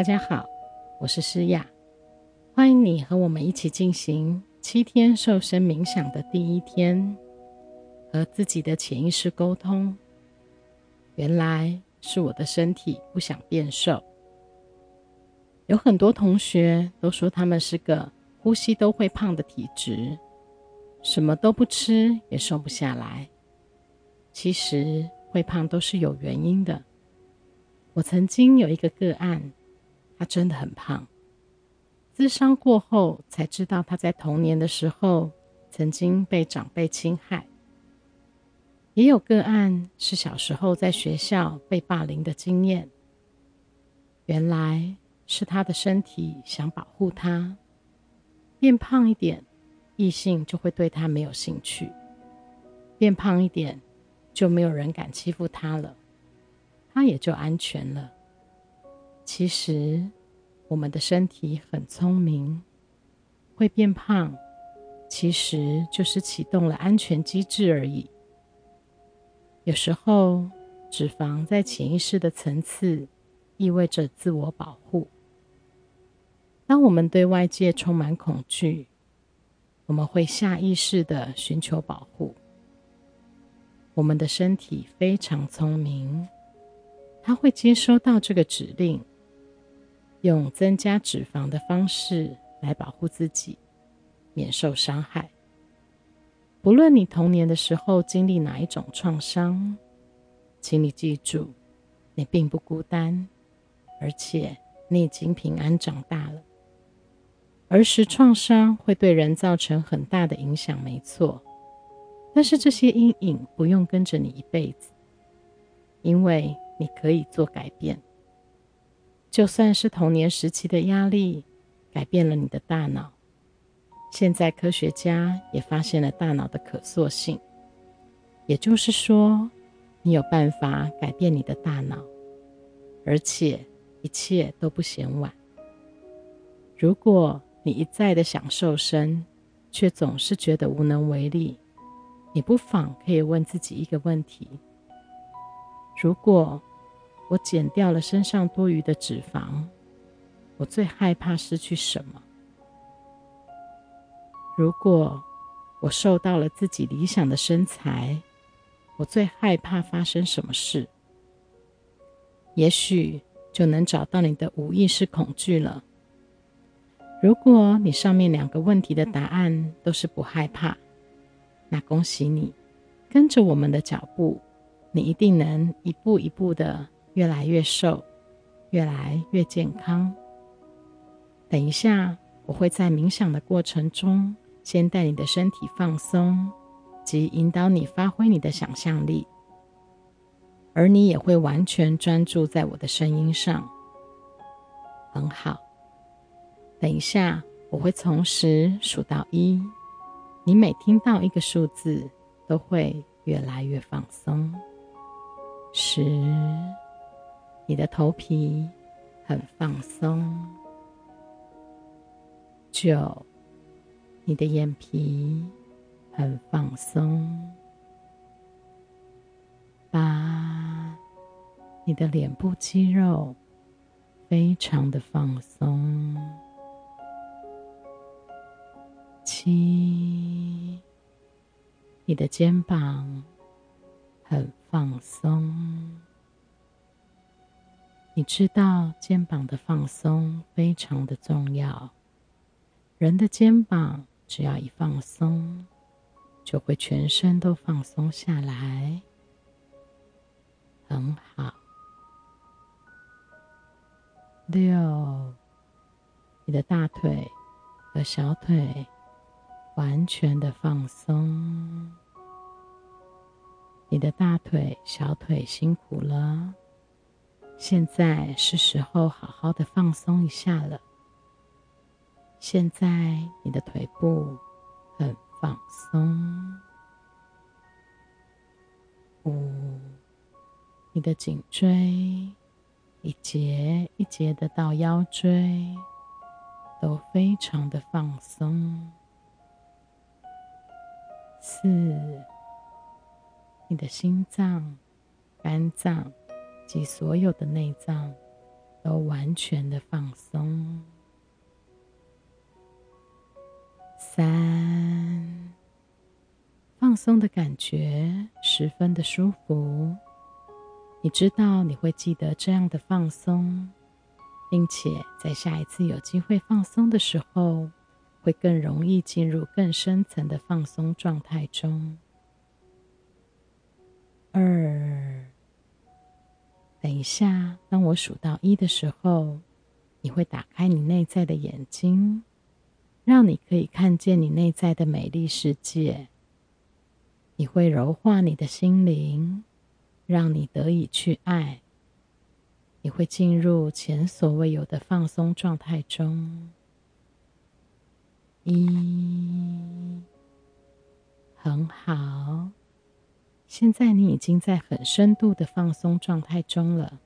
大家好，我是诗雅，欢迎你和我们一起进行七天瘦身冥想的第一天，和自己的潜意识沟通。原来是我的身体不想变瘦。有很多同学都说他们是个呼吸都会胖的体质，什么都不吃也瘦不下来。其实会胖都是有原因的。我曾经有一个个案。他真的很胖，自伤过后才知道他在童年的时候曾经被长辈侵害。也有个案是小时候在学校被霸凌的经验。原来是他的身体想保护他，变胖一点，异性就会对他没有兴趣；变胖一点，就没有人敢欺负他了，他也就安全了。其实，我们的身体很聪明，会变胖，其实就是启动了安全机制而已。有时候，脂肪在潜意识的层次，意味着自我保护。当我们对外界充满恐惧，我们会下意识的寻求保护。我们的身体非常聪明，它会接收到这个指令。用增加脂肪的方式来保护自己，免受伤害。不论你童年的时候经历哪一种创伤，请你记住，你并不孤单，而且你已经平安长大了。儿时创伤会对人造成很大的影响，没错。但是这些阴影不用跟着你一辈子，因为你可以做改变。就算是童年时期的压力改变了你的大脑，现在科学家也发现了大脑的可塑性，也就是说，你有办法改变你的大脑，而且一切都不嫌晚。如果你一再的想瘦身，却总是觉得无能为力，你不妨可以问自己一个问题：如果。我减掉了身上多余的脂肪，我最害怕失去什么？如果我瘦到了自己理想的身材，我最害怕发生什么事？也许就能找到你的无意识恐惧了。如果你上面两个问题的答案都是不害怕，那恭喜你，跟着我们的脚步，你一定能一步一步的。越来越瘦，越来越健康。等一下，我会在冥想的过程中，先带你的身体放松，及引导你发挥你的想象力，而你也会完全专注在我的声音上。很好。等一下，我会从十数到一，你每听到一个数字，都会越来越放松。十。你的头皮很放松，九，你的眼皮很放松，八，你的脸部肌肉非常的放松，七，你的肩膀很放松。你知道肩膀的放松非常的重要。人的肩膀只要一放松，就会全身都放松下来。很好。六，你的大腿和小腿完全的放松。你的大腿、小腿辛苦了。现在是时候好好的放松一下了。现在你的腿部很放松，五，你的颈椎一节一节的到腰椎都非常的放松。四，你的心脏、肝脏。及所有的内脏都完全的放松。三，放松的感觉十分的舒服。你知道你会记得这样的放松，并且在下一次有机会放松的时候，会更容易进入更深层的放松状态中。一下，当我数到一的时候，你会打开你内在的眼睛，让你可以看见你内在的美丽世界。你会柔化你的心灵。让你得以去爱，你会进入前所未有的放松状态中。一，很好，现在你已经在很深度的放松状态中了。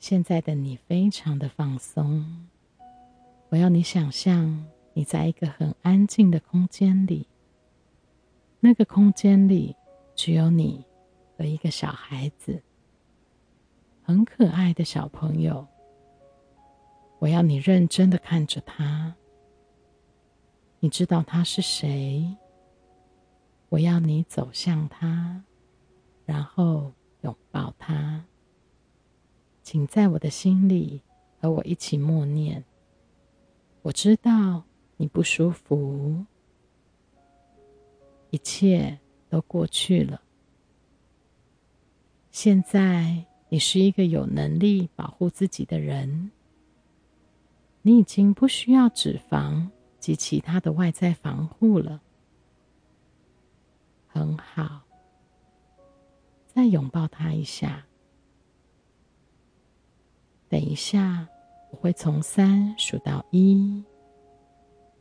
现在的你非常的放松。我要你想象你在一个很安静的空间里，那个空间里只有你。和一个小孩子，很可爱的小朋友。我要你认真的看着他。你知道他是谁？我要你走向他，然后拥抱他。请在我的心里和我一起默念。我知道你不舒服，一切都过去了。现在你是一个有能力保护自己的人，你已经不需要脂肪及其他的外在防护了。很好，再拥抱他一下。等一下，我会从三数到一。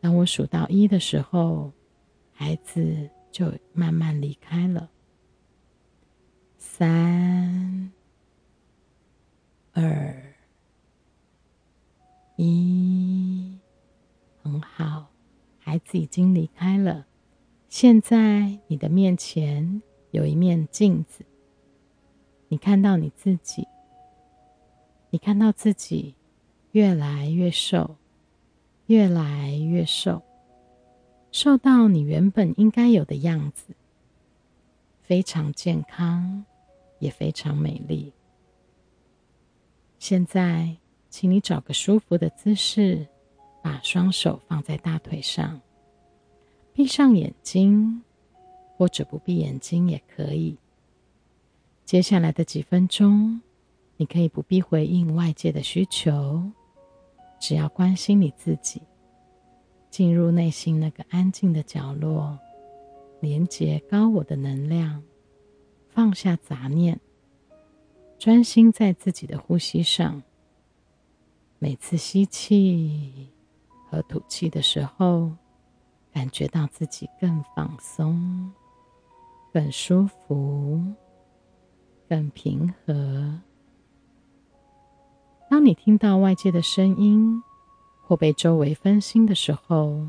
当我数到一的时候，孩子就慢慢离开了。三、二、一，很好，孩子已经离开了。现在你的面前有一面镜子，你看到你自己，你看到自己越来越瘦，越来越瘦，瘦到你原本应该有的样子，非常健康。也非常美丽。现在，请你找个舒服的姿势，把双手放在大腿上，闭上眼睛，或者不闭眼睛也可以。接下来的几分钟，你可以不必回应外界的需求，只要关心你自己，进入内心那个安静的角落，连接高我的能量。放下杂念，专心在自己的呼吸上。每次吸气和吐气的时候，感觉到自己更放松、更舒服、更平和。当你听到外界的声音或被周围分心的时候，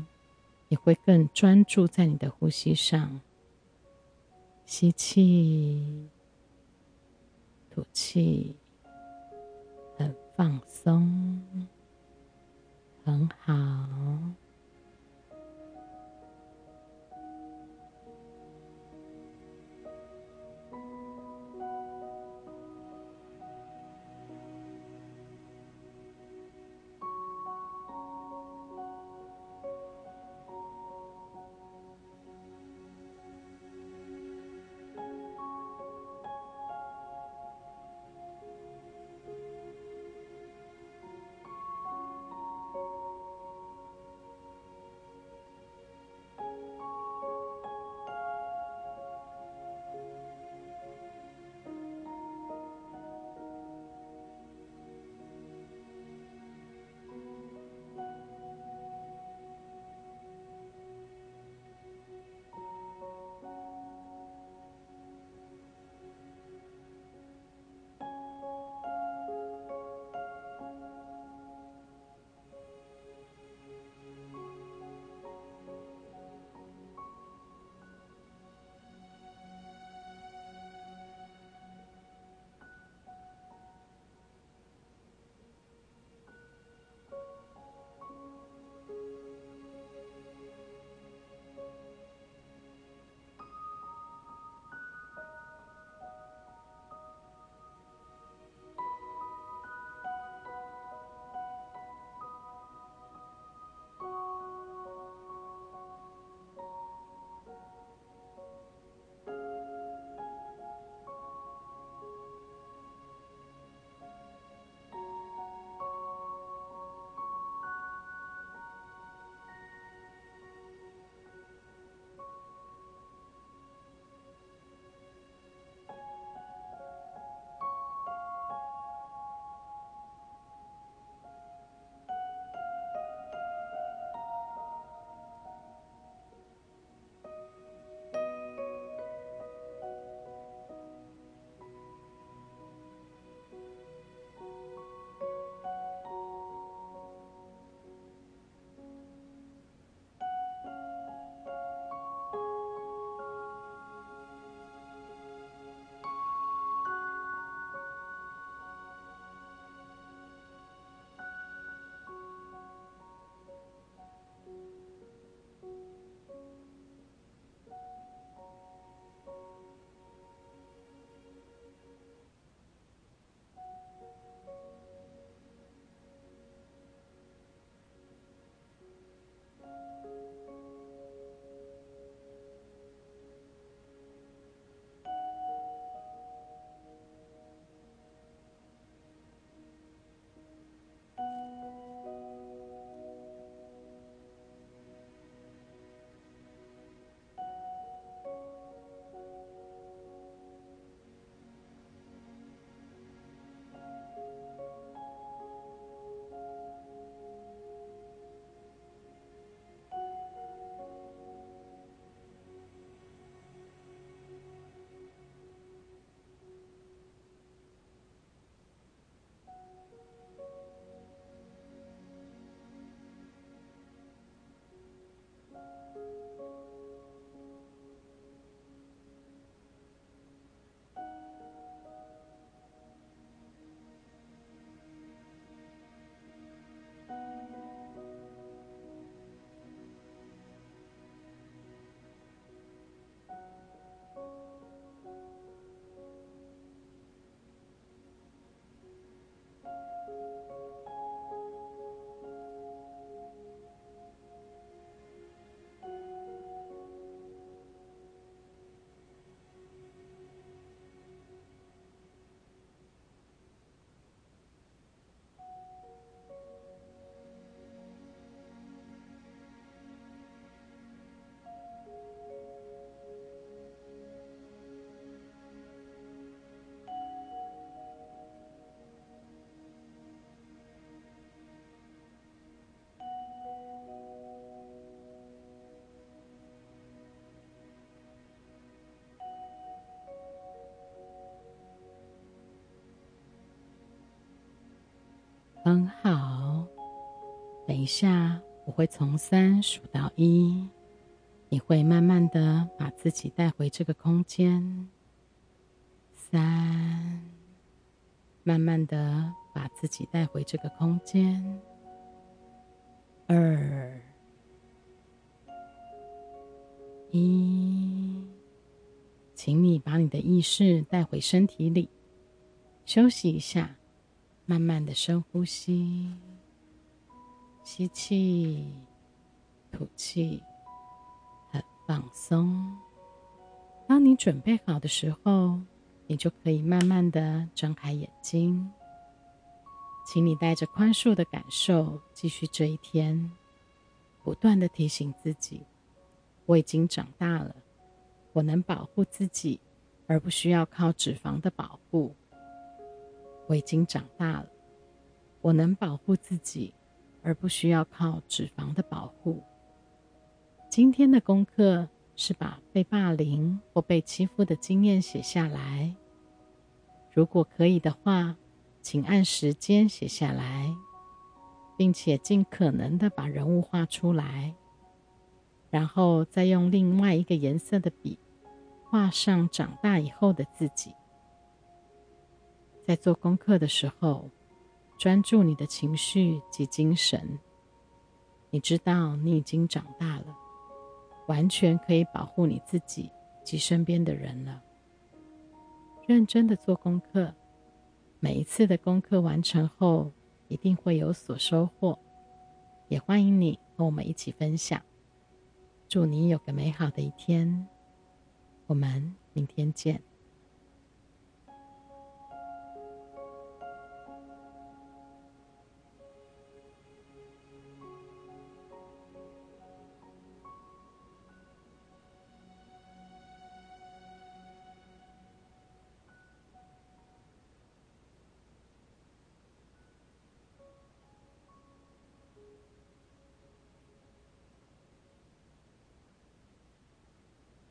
你会更专注在你的呼吸上。吸气，吐气，很放松，很好。很好。等一下，我会从三数到一，你会慢慢的把自己带回这个空间。三，慢慢的把自己带回这个空间。二，一，请你把你的意识带回身体里，休息一下，慢慢的深呼吸，吸气，吐气，很放松。当你准备好的时候，你就可以慢慢的睁开眼睛。请你带着宽恕的感受继续这一天，不断的提醒自己：我已经长大了，我能保护自己，而不需要靠脂肪的保护。我已经长大了，我能保护自己，而不需要靠脂肪的保护。今天的功课是把被霸凌或被欺负的经验写下来。如果可以的话。请按时间写下来，并且尽可能的把人物画出来，然后再用另外一个颜色的笔画上长大以后的自己。在做功课的时候，专注你的情绪及精神。你知道你已经长大了，完全可以保护你自己及身边的人了。认真的做功课。每一次的功课完成后，一定会有所收获，也欢迎你和我们一起分享。祝你有个美好的一天，我们明天见。